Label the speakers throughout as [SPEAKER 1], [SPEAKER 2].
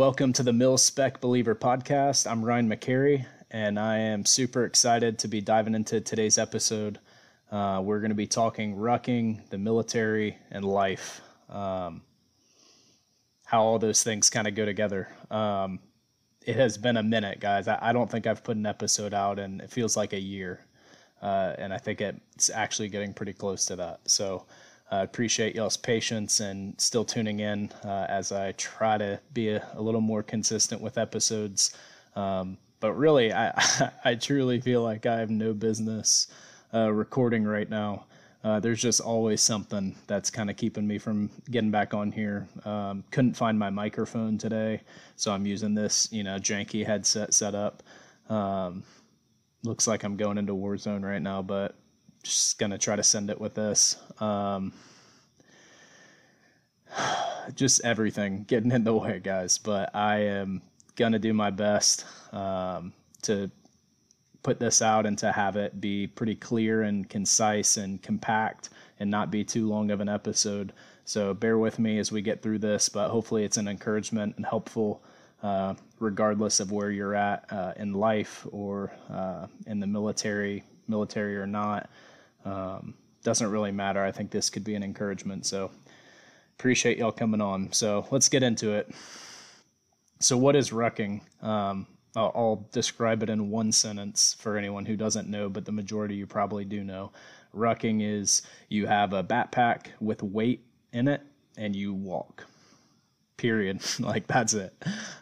[SPEAKER 1] Welcome to the Mil Spec Believer podcast. I'm Ryan McCary, and I am super excited to be diving into today's episode. Uh, we're going to be talking rucking, the military, and life. Um, how all those things kind of go together. Um, it has been a minute, guys. I, I, don't think I've put an episode out, and it feels like a year. Uh, and I think it's actually getting pretty close to that. So I appreciate y'all's patience and still tuning in uh, as I try to be a, a, little more consistent with episodes. Um, but really, I, I truly feel like I have no business uh, recording right now. Uh, there's just always something that's kind of keeping me from getting back on here. Um, couldn't find my microphone today, so I'm using this, you know, janky headset set up. Um, looks like I'm going into Warzone right now, but just gonna try to send it with this. Um, just everything getting in the way, guys. But I am gonna do my best um, to put this out and to have it be pretty clear and concise and compact and not be too long of an episode. So bear with me as we get through this, but hopefully it's an encouragement and helpful. Uh, regardless of where you're at uh, in life or uh, in the military, military or not, um, doesn't really matter. I think this could be an encouragement. So appreciate y'all coming on. So let's get into it. So what is rucking? Um, I'll, I'll describe it in one sentence for anyone who doesn't know, but the majority you probably do know. Rucking is you have a backpack with weight in it and you walk. Period. like that's it.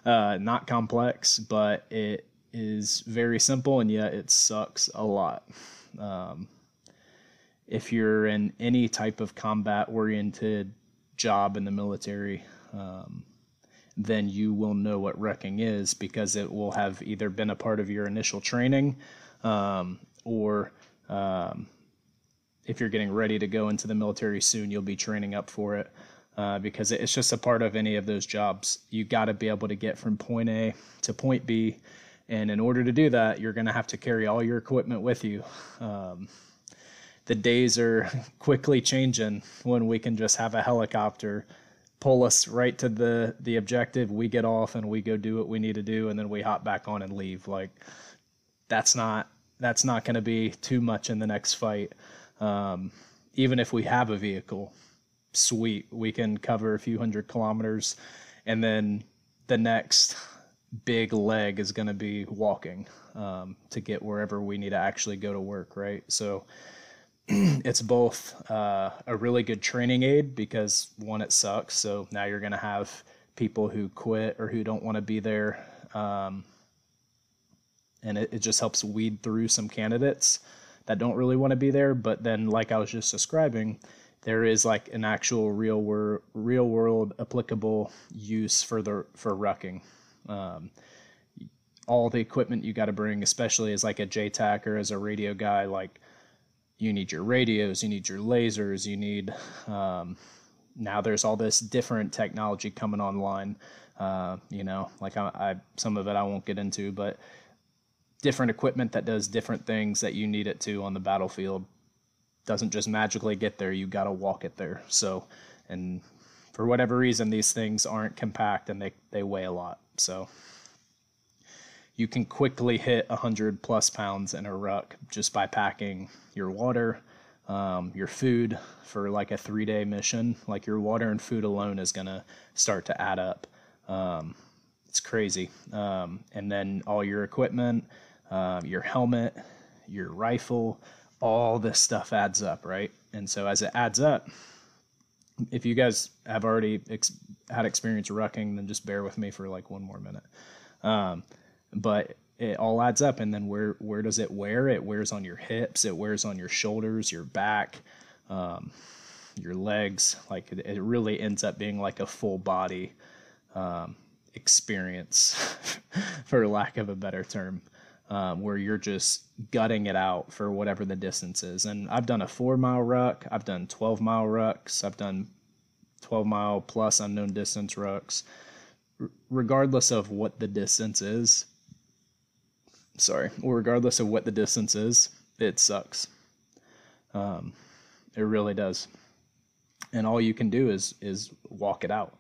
[SPEAKER 1] Uh, not complex, but it is very simple and yet it sucks a lot. Um, if you're in any type of combat oriented job in the military, um, then you will know what rucking is because it will have either been a part of your initial training um, or um, if you're getting ready to go into the military soon, you'll be training up for it. Uh, because it's just a part of any of those jobs. You got to be able to get from point A to point B, and in order to do that, you're going to have to carry all your equipment with you. Um, the days are quickly changing when we can just have a helicopter pull us right to the the objective. We get off and we go do what we need to do and then we hop back on and leave. Like that's not that's not going to be too much in the next fight. Um, even if we have a vehicle sweet we can cover a few hundred kilometers and then the next big leg is going to be walking um, to get wherever we need to actually go to work right? So it's both uh, a really good training aid because one, it sucks. So now you're going to have people who quit or who don't want to be there. Um, and it, it just helps weed through some candidates that don't really want to be there. But then, like I was just describing, there is like an actual real world, real world applicable use for the for rucking. Um, all the equipment you got to bring, especially as like a JTAC or as a radio guy, like you need your radios, you need your lasers, you need um, now there's all this different technology coming online. Uh, you know, like I, I, some of it I won't get into, but different equipment that does different things that you need it to on the battlefield doesn't just magically get there. You got to walk it there. So, and for whatever reason, these things aren't compact and they they weigh a lot. So you can quickly hit 100 plus pounds in a ruck just by packing your water, um, your food for like a three day mission. Like your water and food alone is going to start to add up. Um, it's crazy. Um, and then all your equipment, uh, your helmet, your rifle, all this stuff adds up, right? And so as it adds up, if you guys have already ex- had experience rucking, then just bear with me for like one more minute. But it all adds up. And then where where does it wear? It wears on your hips. It wears on your shoulders your back um, your legs. Like it, it, really ends up being like a full body um, experience for lack of a better term um, where you're just gutting it out for whatever the distance is. And i've done a four mile ruck. I've done 12 mile rucks. I've done 12 mile plus unknown distance rucks. R- regardless of what the distance is sorry, regardless of what the distance is, it sucks. Um, it really does. And all you can do is is walk it out.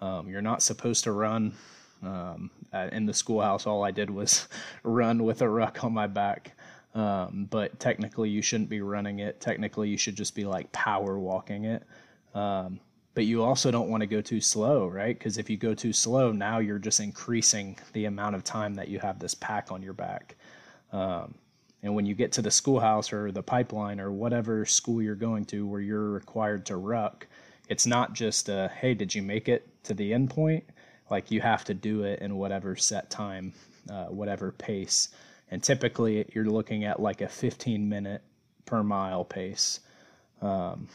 [SPEAKER 1] Um, you're not supposed to run Um, in the schoolhouse, all I did was run with a ruck on my back. Um, but technically, you shouldn't be running it. Technically, you should just be like power walking it. Um, but you also don't want to go too slow, right? Because if you go too slow, now you're just increasing the amount of time that you have this pack on your back. Um, and when you get to the schoolhouse or the pipeline or whatever school you're going to where you're required to ruck, it's not just a, hey, did you make it to the end point? Like you have to do it in whatever set time, uh, whatever pace. And typically you're looking at like a 15 minute per mile pace. Um,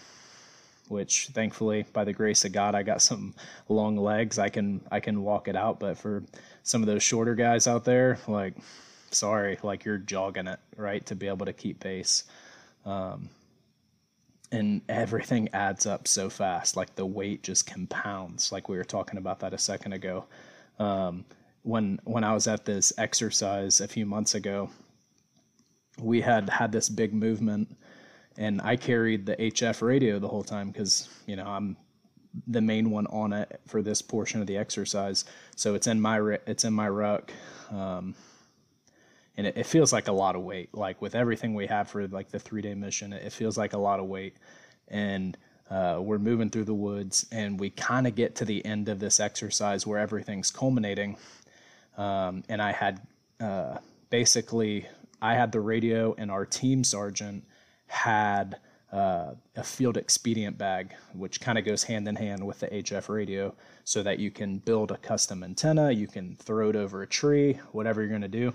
[SPEAKER 1] which thankfully by the grace of God I got some long legs. I can I can walk it out but for some of those shorter guys out there like sorry like you're jogging it right to be able to keep pace. Um, and everything adds up so fast like the weight just compounds like we were talking about that a second ago. Um, when when I was at this exercise a few months ago we had had this big movement and I carried the HF radio the whole time because you know I'm the main one on it for this portion of the exercise. So it's in my it's in my ruck, um, and it, it, feels like a lot of weight. Like with everything we have for like the three day mission, it, it feels like a lot of weight. And uh, we're moving through the woods, and we kind of get to the end of this exercise where everything's culminating. Um, and I had uh, basically I had the radio, and our team sergeant had uh, a field expedient bag, which kind of goes hand in hand with the HF radio, so that you can build a custom antenna, you can throw it over a tree, whatever you're going to do.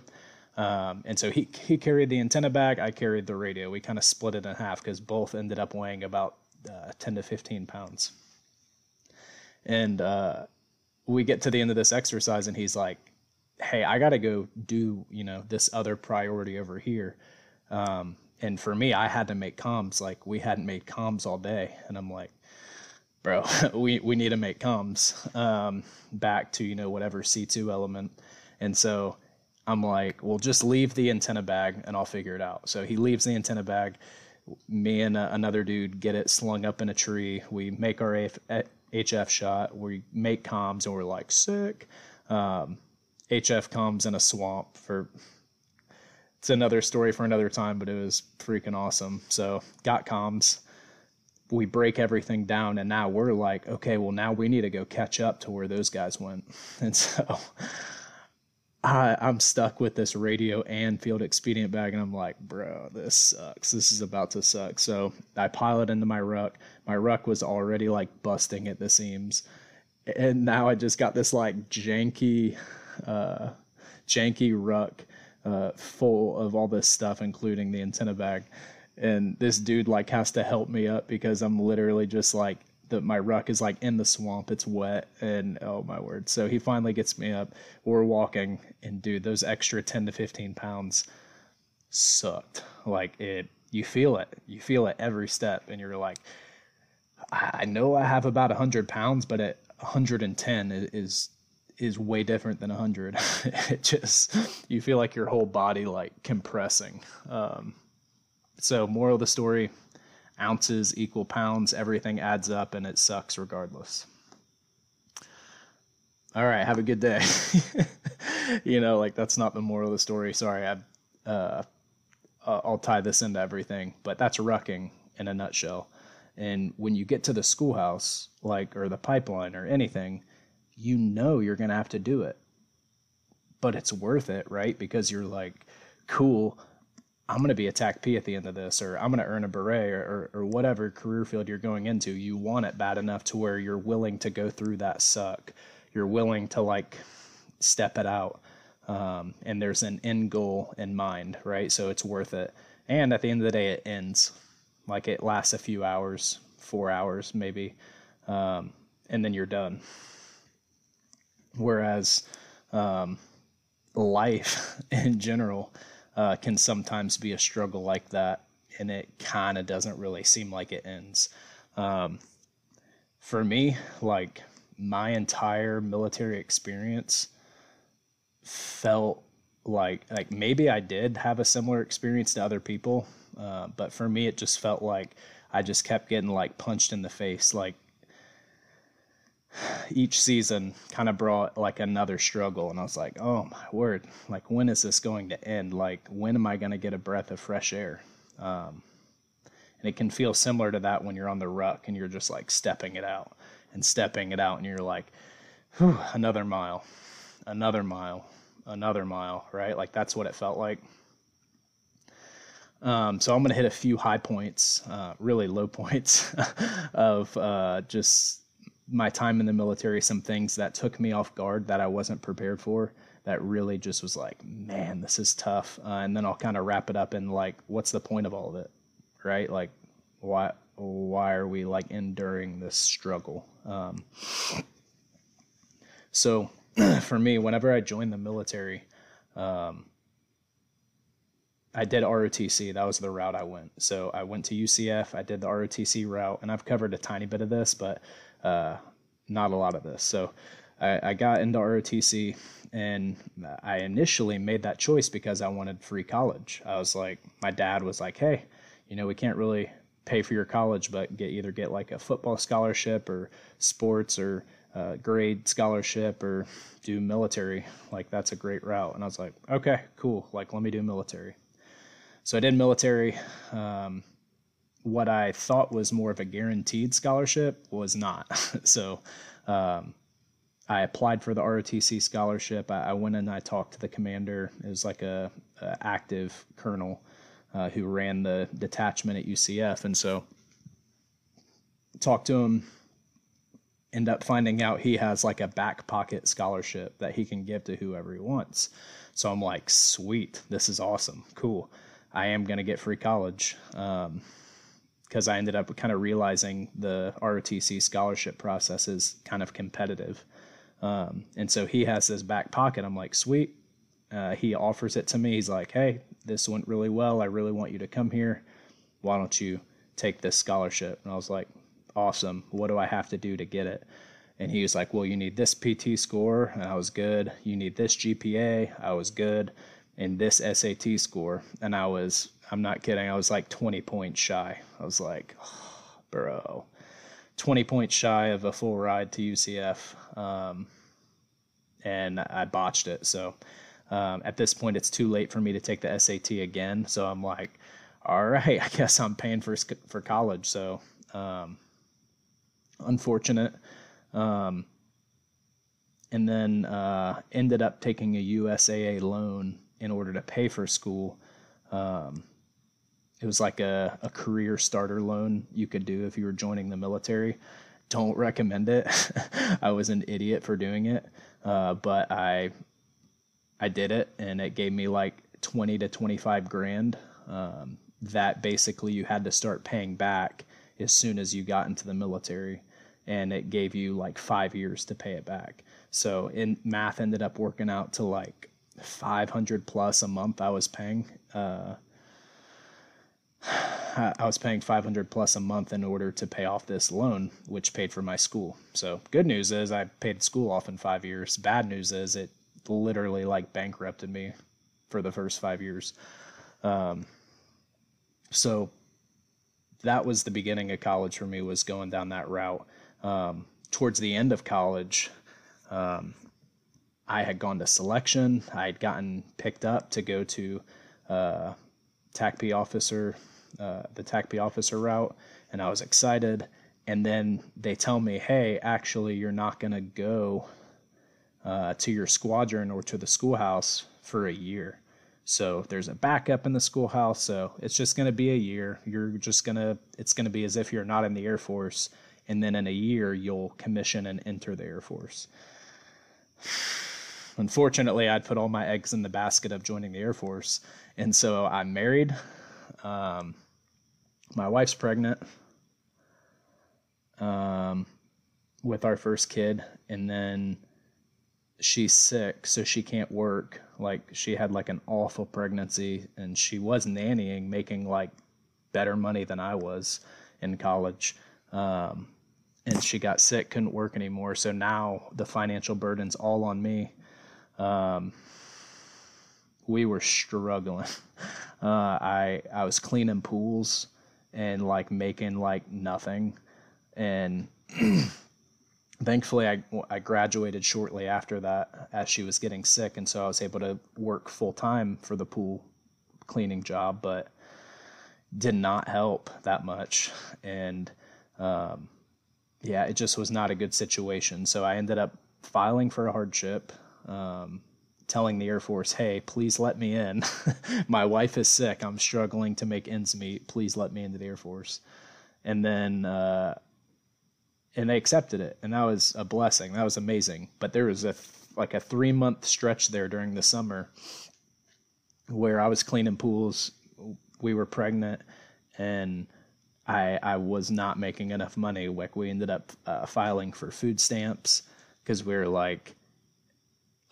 [SPEAKER 1] Um, and so he, he carried the antenna bag, I carried the radio. We kind of split it in half because both ended up weighing about uh, 10 to 15 pounds. And uh, we get to the end of this exercise, and he's like, Hey, I got to go do, you know, this other priority over here. Um, and for me, I had to make comms. Like we hadn't made comms all day, and I'm like, bro, we we need to make comms um, back to you know whatever C2 element. And so I'm like, well, just leave the antenna bag, and I'll figure it out. So he leaves the antenna bag. Me and uh, another dude get it slung up in a tree. We make our AF, HF shot. We make comms, and we're like, sick. Um, HF comms in a swamp for it's another story for another time, but it was freaking awesome. So got comms. We break everything down, and now we're like, okay, well, now we need to go catch up to where those guys went. And so I, I'm stuck with this radio and field expedient bag, and I'm like, bro, this sucks. This is about to suck. So I pilot into my ruck. My ruck was already like busting at the seams. And now I just got this like janky, uh, janky ruck uh, full of all this stuff, including the antenna bag. And this dude like has to help me up because I'm literally just like that. My ruck is like in the swamp. It's wet, and oh my word! So he finally gets me up. We're walking, and dude, those extra ten to fifteen pounds sucked. Like it, you feel it. You feel it every step, and you're like, I know I have about hundred pounds, but at 110 is is way different than 100 it just you feel like your whole body like compressing. Um, so moral of the story ounces equal pounds. Everything adds up and it sucks regardless. All right have a good day. You know like that's not the moral of the story. Sorry i uh, i'll tie this into everything but that's rucking in a nutshell. And when you get to the schoolhouse like or the pipeline or anything you know you're going to have to do it. But it's worth it, right? Because you're like, cool, I'm going to be a TACP at the end of this, or I'm going to earn a beret, or, or, or, whatever career field you're going into. You want it bad enough to where you're willing to go through that suck. You're willing to like step it out. Um, and there's an end goal in mind, right? So it's worth it. And at the end of the day, it ends. Like it lasts a few hours, four hours maybe, um, and then you're done. Whereas um, life in general uh, can sometimes be a struggle like that, and it kind of doesn't really seem like it ends. Um, for me, like my entire military experience felt like like maybe I did have a similar experience to other people, uh, but for me, it just felt like I just kept getting like punched in the face. Like each season kind of brought like another struggle and i was like oh my word like when is this going to end? Like when am i going to get a breath of fresh air? Um, and it can feel similar to that when you're on the ruck and you're just like stepping it out and stepping it out and you're like whew, another mile another mile another mile right? Like that's what it felt like. Um, so i'm going to hit a few high points uh, really low points of uh, just my time in the military, some things that took me off guard that I wasn't prepared for. That really just was like, man, this is tough. Uh, and then I'll kind of wrap it up in like, what's the point of all of it, right? Like, why why are we like enduring this struggle? Um, so for me, whenever I joined the military, um, I did ROTC. That was the route I went. So I went to UCF. I did the ROTC route, and I've covered a tiny bit of this, but uh, not a lot of this. So I, I got into ROTC, and I initially made that choice because I wanted free college. I was like, my dad was like, hey, you know, we can't really pay for your college, but get either get like a football scholarship or sports or uh, grade scholarship or do military. Like that's a great route. And I was like, okay, cool. Like let me do military. So I did military. Um, what I thought was more of a guaranteed scholarship was not. so um, I applied for the ROTC scholarship. I, I, went and I talked to the commander. It was like a, a active colonel uh, who ran the detachment at UCF, and so talked to him. End up finding out he has like a back pocket scholarship that he can give to whoever he wants. So I'm like, sweet, this is awesome, cool. I am gonna get free college. Um, because I ended up kind of realizing the ROTC scholarship process is kind of competitive. Um, and so he has this back pocket. I'm like, sweet. Uh, he offers it to me. He's like, hey, this went really well. I really want you to come here. Why don't you take this scholarship? And I was like, awesome. What do I have to do to get it? And he was like, well, you need this PT score. And I was good. You need this GPA. I was good. And this SAT score. And I was I'm not kidding. I was like 20 points shy. I was like, oh, bro, 20 points shy of a full ride to UCF. Um, and I botched it. So um, at this point, it's too late for me to take the SAT again. So I'm like, all right, I guess I'm paying for for college. So um, unfortunate. Um, and then uh, ended up taking a USAA loan in order to pay for school. Um, it was like a, a career starter loan you could do if you were joining the military. Don't recommend it. I was an idiot for doing it, uh, but I I did it, and it gave me like twenty to twenty five grand. Um, that basically you had to start paying back as soon as you got into the military, and it gave you like five years to pay it back. So in math ended up working out to like 500 plus a month I was paying. Uh, I was paying 500 plus a month in order to pay off this loan, which paid for my school. So good news is I paid school off in five years. Bad news is it literally like bankrupted me for the first five years. Um, so that was the beginning of college for me was going down that route. Um, towards the end of college, um, I had gone to selection. I had gotten picked up to go to uh, TACP officer, uh, the TACP officer route, and I was excited. And then they tell me, hey, actually, you're not going to go uh, to your squadron or to the schoolhouse for a year. So there's a backup in the schoolhouse. So it's just going to be a year. You're just going to, it's going to be as if you're not in the Air Force. And then in a year, you'll commission and enter the Air Force. Unfortunately, I'd put all my eggs in the basket of joining the Air Force. And so I'm married. Um, my wife's pregnant um, with our first kid. And then she's sick, so she can't work. Like, she had like an awful pregnancy and she was nannying, making like better money than I was in college. Um, and she got sick, couldn't work anymore. So now the financial burden's all on me. Um, we were struggling. Uh, I I was cleaning pools and like making like nothing, and thankfully I, I graduated shortly after that as she was getting sick and so i was able to work full time for the pool cleaning job but did not help that much. And um, yeah it just was not a good situation. So i ended up filing for a hardship um, telling the air force hey please let me in my wife is sick i'm struggling to make ends meet please let me into the air force and then uh, and they accepted it, and that was a blessing. That was amazing. But there was a like a three month stretch there during the summer where I was cleaning pools. We were pregnant, and I I was not making enough money. Like we ended up uh, filing for food stamps because we were like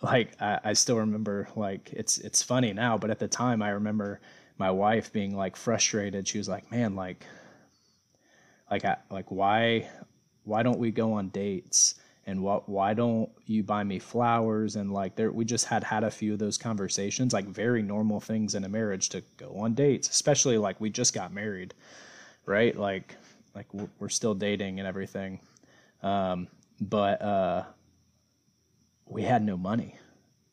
[SPEAKER 1] like I, I still remember like it's it's funny now, but at the time I remember my wife being like frustrated. She was like, "Man, like like I, like why why don't we go on dates? And what why don't you buy me flowers? And like there we just had had a few of those conversations like very normal things in a marriage to go on dates especially like we just got married right? Like like we're still dating and everything. Um, but uh, we had no money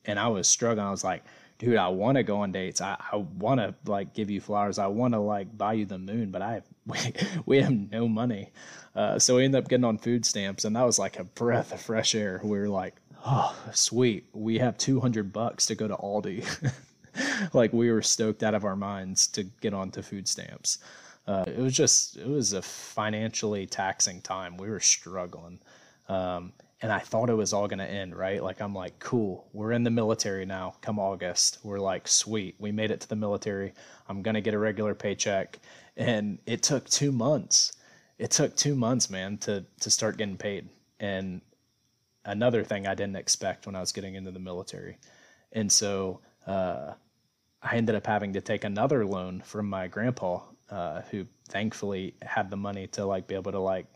[SPEAKER 1] and i was struggling i was like dude i want to go on dates i, I want to like give you flowers i want to like buy you the moon but i we, we have no money uh, so we ended up getting on food stamps, and that was like a breath of fresh air. We were like, oh, sweet. We have 200 bucks to go to Aldi. like we were stoked out of our minds to get onto food stamps. Uh, it was just, it was a financially taxing time. We were struggling. Um, and I thought it was all going to end, right? Like, I'm like, cool, we're in the military now. Come August, we're like, sweet, we made it to the military. I'm going to get a regular paycheck. And it took two months it took two months, man, to to start getting paid. And another thing I didn't expect when I was getting into the military, and so uh, I ended up having to take another loan from my grandpa, uh, who thankfully had the money to like be able to like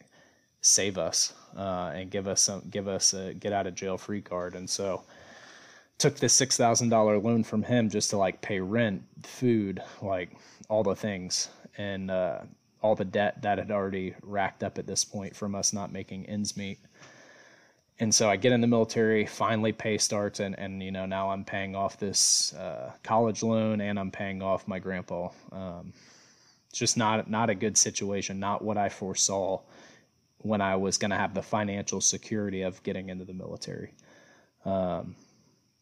[SPEAKER 1] save us uh, and give us some give us a get out of jail free card. And so took this six thousand dollar loan from him just to like pay rent, food, like all the things. And uh, all the debt that had already racked up at this point from us not making ends meet. And so I get in the military, finally pay starts, and, and you know now I'm paying off this uh, college loan and I'm paying off my grandpa. Um, it's just not not a good situation, not what I foresaw when I was going to have the financial security of getting into the military. Um,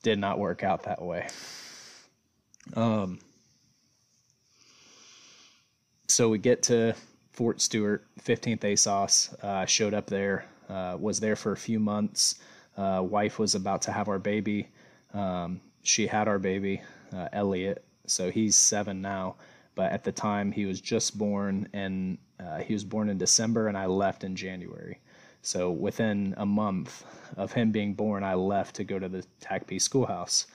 [SPEAKER 1] did not work out that way. Um, so we get to Fort Stewart, 15th ASOS. Uh, showed up there, uh, was there for a few months. Uh, wife was about to have our baby. Um, she had our baby, uh, Elliot. So he's seven now, but at the time he was just born, and uh, he was born in December, and I left in January. So within a month of him being born, I left to go to the TACP schoolhouse.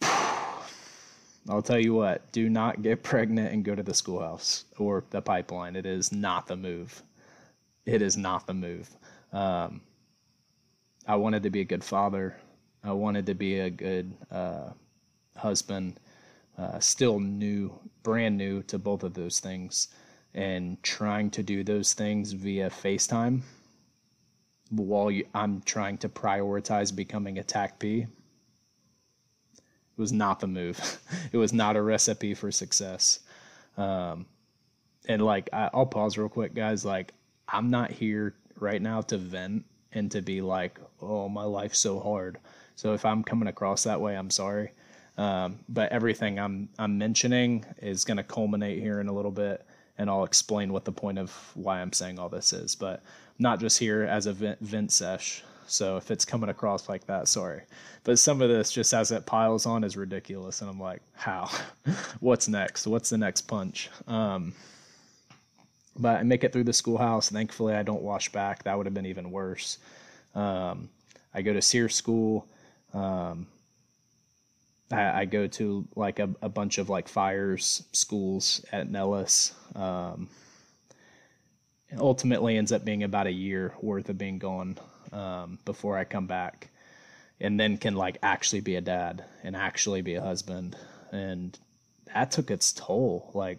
[SPEAKER 1] I'll tell you what, do not get pregnant and go to the schoolhouse or the pipeline. It is not the move. It is not the move. Um, I wanted to be a good father. I wanted to be a good uh, husband. Uh, still new, brand new to both of those things. And trying to do those things via FaceTime while you, I'm trying to prioritize becoming a TACP was not the move. it was not a recipe for success. Um, and like, I, I'll pause real quick, guys. Like, I'm not here right now to vent and to be like, oh, my life's so hard. So if I'm coming across that way, I'm sorry. Um, but everything I'm I'm mentioning is going to culminate here in a little bit, and I'll explain what the point of why I'm saying all this is. But not just here as a vent, vent sesh. So if it's coming across like that, sorry. But some of this just as it piles on is ridiculous, and I'm like, how? What's next? What's the next punch? Um, but I make it through the schoolhouse. Thankfully, I don't wash back. That would have been even worse. Um, I go to SERE school. Um, I, I, go to like a, a, bunch of like fires schools at Nellis. Um, ultimately ends up being about a year worth of being gone um, before I come back, and then can like actually be a dad and actually be a husband, and that took its toll. Like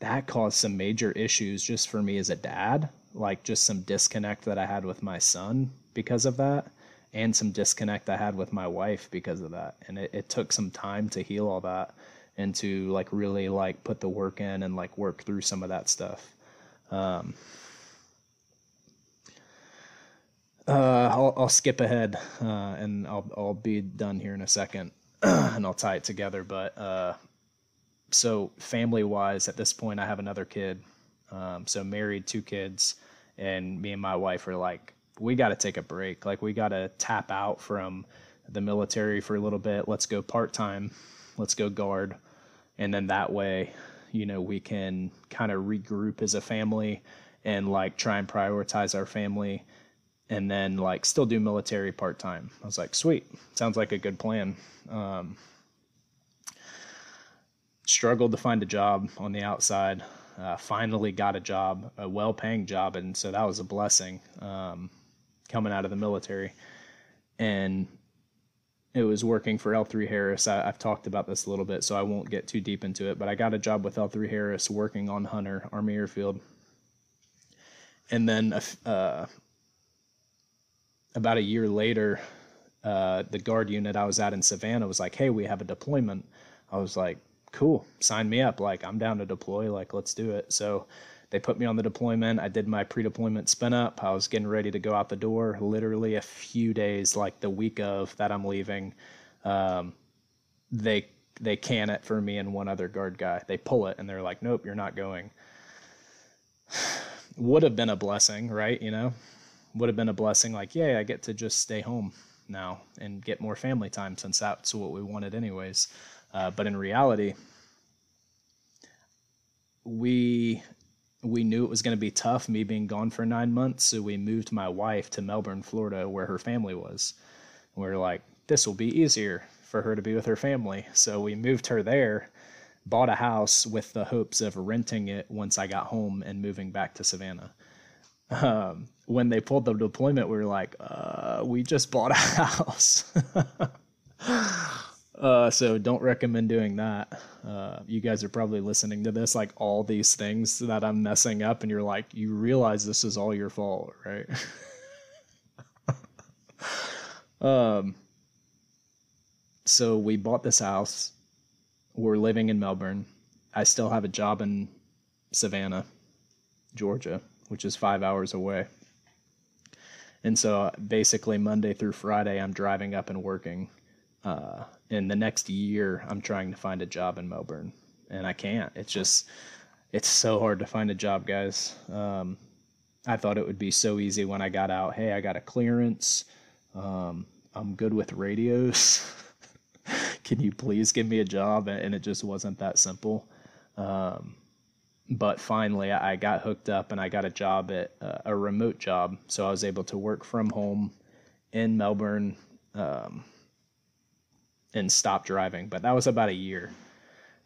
[SPEAKER 1] that caused some major issues just for me as a dad. like just some disconnect that I had with my son because of that, and some disconnect I had with my wife because of that. And it, it took some time to heal all that and to like really like put the work in and like work through some of that stuff. Um, uh, I'll, I'll skip ahead uh, and I'll, I'll be done here in a second and I'll tie it together. But uh, so, family wise, at this point, I have another kid. Um, so, married, two kids, and me and my wife are like, we got to take a break. Like, we got to tap out from the military for a little bit. Let's go part time. Let's go guard. And then that way, you know, we can kind of regroup as a family and like try and prioritize our family and then like still do military part time. I was like, sweet, sounds like a good plan. Um, struggled to find a job on the outside. Uh, finally got a job, a well paying job. And so that was a blessing um, coming out of the military. And it was working for L3 Harris. I, have talked about this a little bit, so I won't get too deep into it. But I got a job with L3 Harris working on Hunter Army Airfield. And then uh, about a year later, uh, the guard unit I was at in Savannah was like, "Hey, we have a deployment." I was like, "Cool, sign me up. Like, I'm down to deploy. Like, let's do it." So they put me on the deployment. I did my pre-deployment spin up. I was getting ready to go out the door. Literally a few days, like the week of that I'm leaving, um, they they can it for me and one other guard guy. They pull it and they're like, "Nope, you're not going." Would have been a blessing, right? You know, would have been a blessing. Like, yeah, I get to just stay home now and get more family time since that's what we wanted, anyways. Uh, but in reality, we we knew it was going to be tough me being gone for nine months so we moved my wife to melbourne florida where her family was. We were like this will be easier for her to be with her family. So we moved her there bought a house with the hopes of renting it once i got home and moving back to savannah. Um, when they pulled the deployment, we were like, uh, we just bought a house. Uh, so don't recommend doing that. Uh, you guys are probably listening to this, like all these things that I'm messing up, and you're like, you realize this is all your fault, right? um, so we bought this house. We're living in Melbourne. I still have a job in Savannah, Georgia which is five hours away. And so basically, Monday through Friday, I'm driving up and working. Uh, in the next year, I'm trying to find a job in Melbourne, and I can't. It's just, it's so hard to find a job, guys. Um, I thought it would be so easy when I got out. Hey, I got a clearance. Um, I'm good with radios. Can you please give me a job? And it just wasn't that simple. Um, but finally I got hooked up and I got a job at uh, a remote job. So I was able to work from home in Melbourne um, and stop driving. But that was about a year.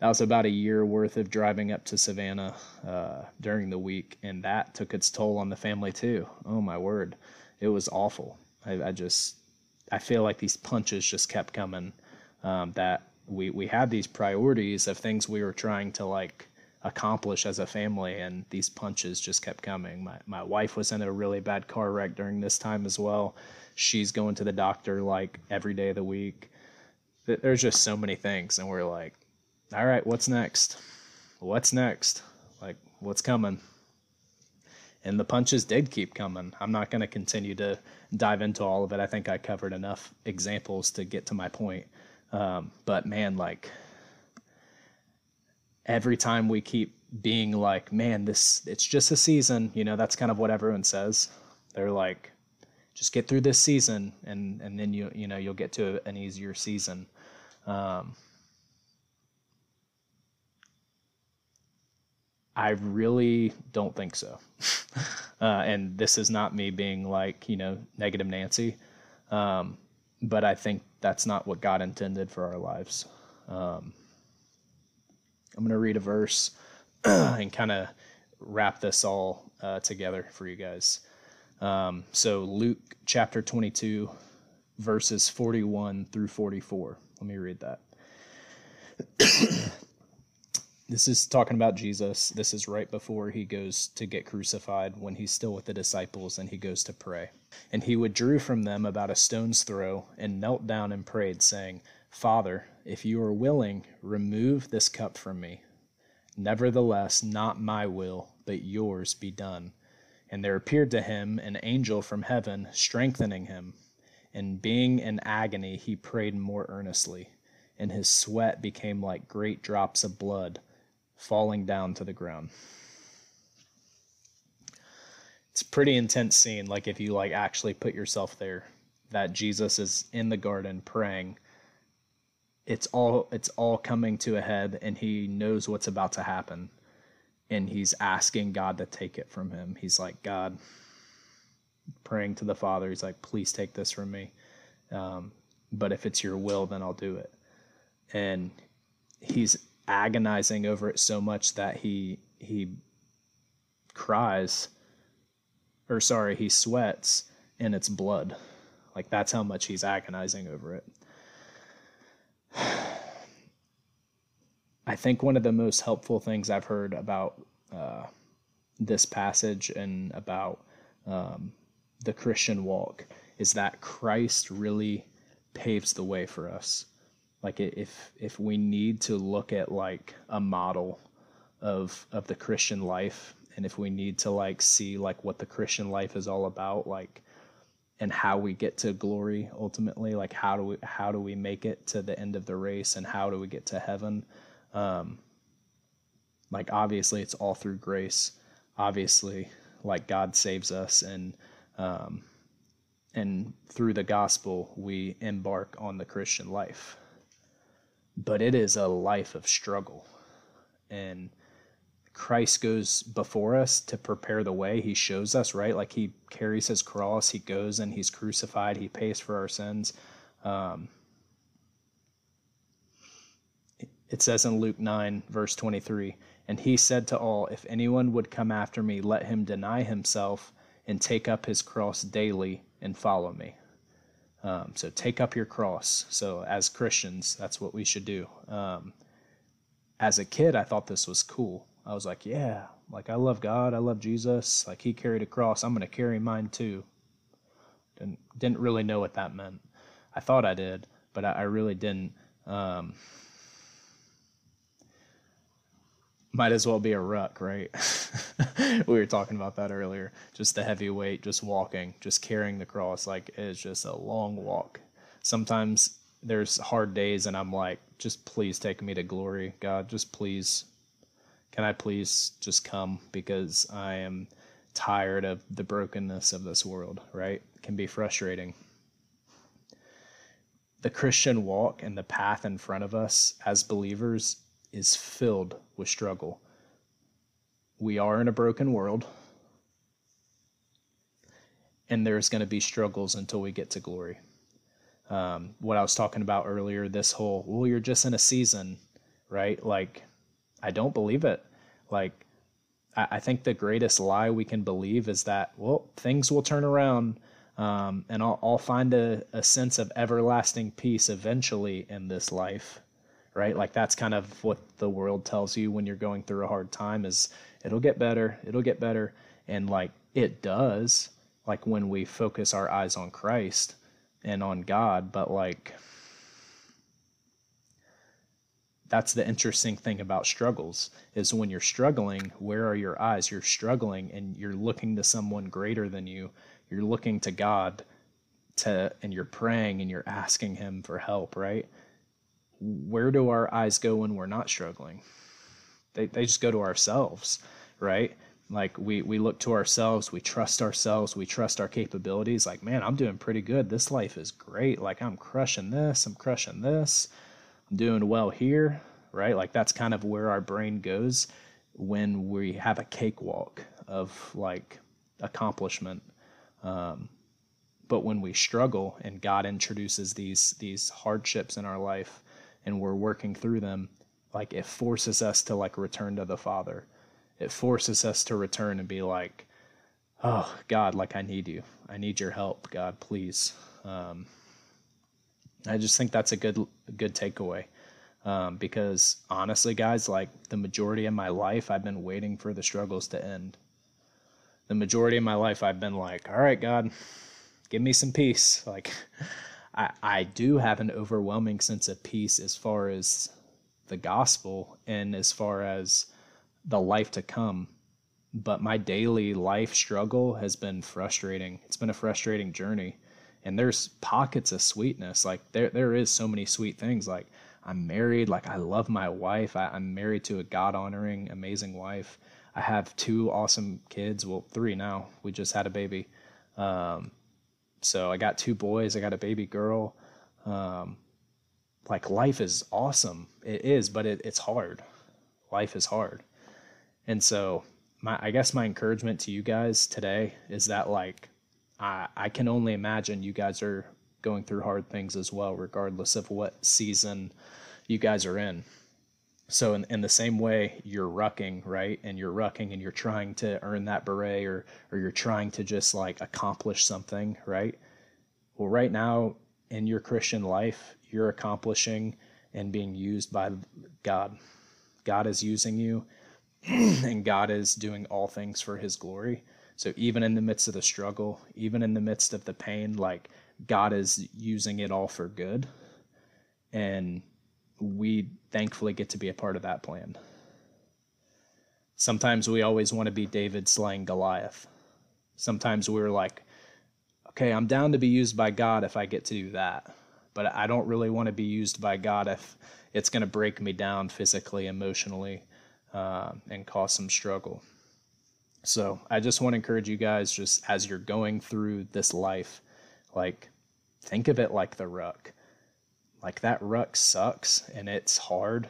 [SPEAKER 1] That was about a year worth of driving up to Savannah uh, during the week. And that took its toll on the family too. Oh my word. It was awful. I, I just, I feel like these punches just kept coming. Um, that we, we had these priorities of things we were trying to like, accomplish as a family and these punches just kept coming my, my wife was in a really bad car wreck during this time as well she's going to the doctor like every day of the week there's just so many things and we're like all right what's next? What's next? Like what's coming? And the punches did keep coming. I'm not going to continue to dive into all of it. I think i covered enough examples to get to my point. Um, but man like every time we keep being like, man, this it's just a season, you know, that's kind of what everyone says. They're like, just get through this season and and then you you know you'll get to an easier season. Um, I really don't think so. uh, and this is not me being like, you know, negative Nancy. Um, but I think that's not what God intended for our lives. Um, I'm going to read a verse and kind of wrap this all uh, together for you guys. Um, so, Luke chapter 22, verses 41 through 44. Let me read that. this is talking about Jesus. This is right before he goes to get crucified when he's still with the disciples and he goes to pray. And he withdrew from them about a stone's throw and knelt down and prayed, saying, Father, if you are willing, remove this cup from me. Nevertheless, not my will, but yours be done. And there appeared to him an angel from heaven, strengthening him. And being in agony, he prayed more earnestly, and his sweat became like great drops of blood falling down to the ground. It's a pretty intense scene, like if you like actually put yourself there, that Jesus is in the garden praying. It's all it's all coming to a head and he knows what's about to happen. And he's asking God to take it from him. He's like, God, praying to the Father, he's like, please take this from me. Um, but if it's your will, then I'll do it. And he's agonizing over it so much that he he cries or sorry he sweats and it's blood like that's how much he's agonizing over it i think one of the most helpful things i've heard about uh, this passage and about um, the christian walk is that christ really paves the way for us. Like if if we need to look at like a model of of the christian life and if we need to like see like what the christian life is all about like and how we get to glory ultimately like how do we how do we make it to the end of the race and how do we get to heaven? Um like obviously it's all through grace. Obviously like god saves us and um and through the gospel we embark on the christian life but it is a life of struggle. And Christ goes before us to prepare the way. He shows us, right? Like he carries his cross, he goes and he's crucified, he pays for our sins. Um, it says in Luke 9, verse 23, and he said to all, If anyone would come after me, let him deny himself and take up his cross daily and follow me. Um, so take up your cross. So as Christians, that's what we should do. Um, as a kid, I thought this was cool. I was like, yeah, like I love God, I love Jesus. Like he carried a cross, I'm gonna carry mine too. Didn't didn't really know what that meant. I thought I did, but I, I really didn't. Um, might as well be a ruck, right? we were talking about that earlier. Just the heavy weight, just walking, just carrying the cross. Like it's just a long walk. Sometimes there's hard days, and I'm like, just please take me to glory, God. Just please, can I please just come because I am tired of the brokenness of this world, right? It can be frustrating. The Christian walk and the path in front of us as believers is filled with struggle. We are in a broken world, and there's going to be struggles until we get to glory. Um, what I was talking about earlier, this whole, well, you're just in a season, right? Like, I don't believe it. Like, I, I think the greatest lie we can believe is that, well, things will turn around um, and I'll, I'll find a, a sense of everlasting peace eventually in this life right? Like that's kind of what the world tells you when you're going through a hard time is it'll get better, it'll get better. And like it does, like when we focus our eyes on Christ and on God, but like that's the interesting thing about struggles is when you're struggling, where are your eyes? You're struggling and you're looking to someone greater than you. You're looking to God to and you're praying and you're asking him for help, right? Where do our eyes go when we're not struggling? They, they just go to ourselves, right? Like we, we look to ourselves, we trust ourselves, we trust our capabilities. Like, man, I'm doing pretty good. This life is great. Like, I'm crushing this, I'm crushing this, I'm doing well here, right? Like, that's kind of where our brain goes when we have a cakewalk of like accomplishment. Um, but when we struggle and God introduces these these hardships in our life, and we're working through them, like it forces us to like return to the Father. It forces us to return and be like, oh God, like I need you. I need your help, God, please. Um, I just think that's a good good takeaway. Um, because honestly, guys, like the majority of my life, I've been waiting for the struggles to end. The majority of my life, I've been like, all right, God, give me some peace. Like, I, I do have an overwhelming sense of peace as far as the gospel and as far as the life to come. But my daily life struggle has been frustrating. It's been a frustrating journey. And there's pockets of sweetness. Like there there is so many sweet things. Like I'm married, like I love my wife. I, I'm married to a God honoring, amazing wife. I have two awesome kids. Well, three now. We just had a baby. Um, so I got two boys. I got a baby girl. Um, like life is awesome. It is, but it, it's hard. Life is hard. And so my I guess my encouragement to you guys today is that like I I can only imagine you guys are going through hard things as well, regardless of what season you guys are in. So in, in the same way you're rucking, right? And you're rucking and you're trying to earn that beret or or you're trying to just like accomplish something, right? Well, right now in your Christian life, you're accomplishing and being used by God. God is using you and God is doing all things for his glory. So even in the midst of the struggle, even in the midst of the pain, like God is using it all for good. And we thankfully get to be a part of that plan. Sometimes we always want to be David slaying Goliath. Sometimes we're like, okay, I'm down to be used by God if I get to do that. But I don't really want to be used by God if it's going to break me down physically, emotionally, uh, and cause some struggle. So I just want to encourage you guys, just as you're going through this life, like think of it like the ruck. Like that ruck sucks and it's hard,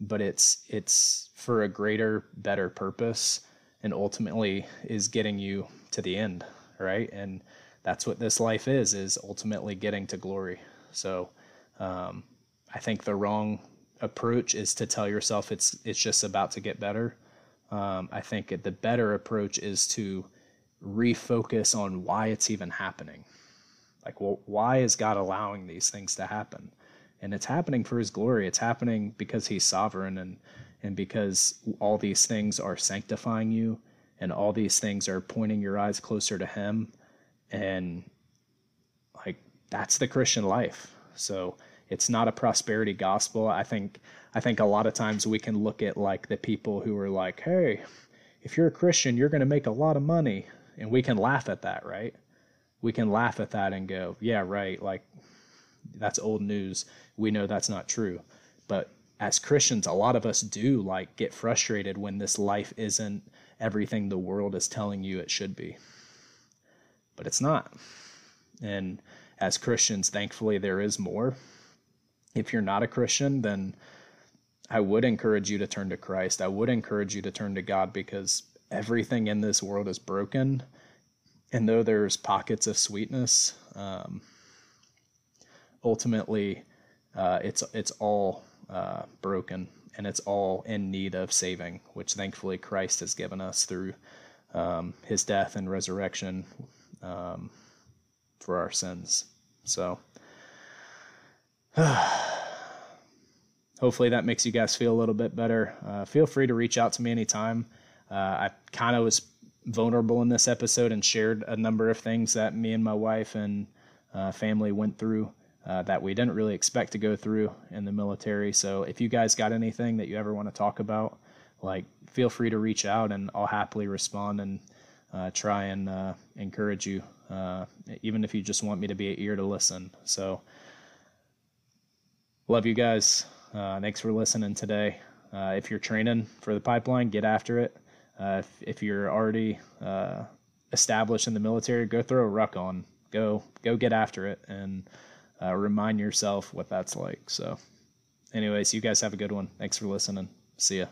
[SPEAKER 1] but it's it's for a greater, better purpose, and ultimately is getting you to the end, right? And that's what this life is is ultimately getting to glory. So um, I think the wrong approach is to tell yourself it's it's just about to get better. Um, I think the better approach is to refocus on why it's even happening. Like, well, why is God allowing these things to happen? And it's happening for His glory. It's happening because He's sovereign and and because all these things are sanctifying you, and all these things are pointing your eyes closer to Him, and like that's the Christian life. So it's not a prosperity gospel. I think I think a lot of times we can look at like the people who are like, "Hey, if you're a Christian, you're going to make a lot of money." And we can laugh at that, right? We can laugh at that and go, "Yeah, right, like that's old news. We know that's not true." But as Christians, a lot of us do like get frustrated when this life isn't everything the world is telling you it should be. But it's not. And as Christians, thankfully, there is more if you're not a Christian, then I would encourage you to turn to Christ. I would encourage you to turn to God because everything in this world is broken. And though there's pockets of sweetness, um, ultimately uh, it's it's all uh, broken and it's all in need of saving, which thankfully Christ has given us through um, His death and resurrection um, for our sins. So. hopefully that makes you guys feel a little bit better. Uh, feel free to reach out to me anytime. Uh, I kind of was vulnerable in this episode and shared a number of things that me and my wife and uh, family went through uh, that we didn't really expect to go through in the military. So if you guys got anything that you ever want to talk about, like feel free to reach out and I'll happily respond and uh, try and uh, encourage you, even if you just want me to be an ear to listen. So love you guys. Uh, thanks for listening today. Uh, if you're training for the pipeline, get after it. Uh, if, if, you're already uh, established in the military, go throw a ruck on. Go go get after it and uh, remind yourself what that's like. So, anyways, you guys have a good one. Thanks for listening. See ya.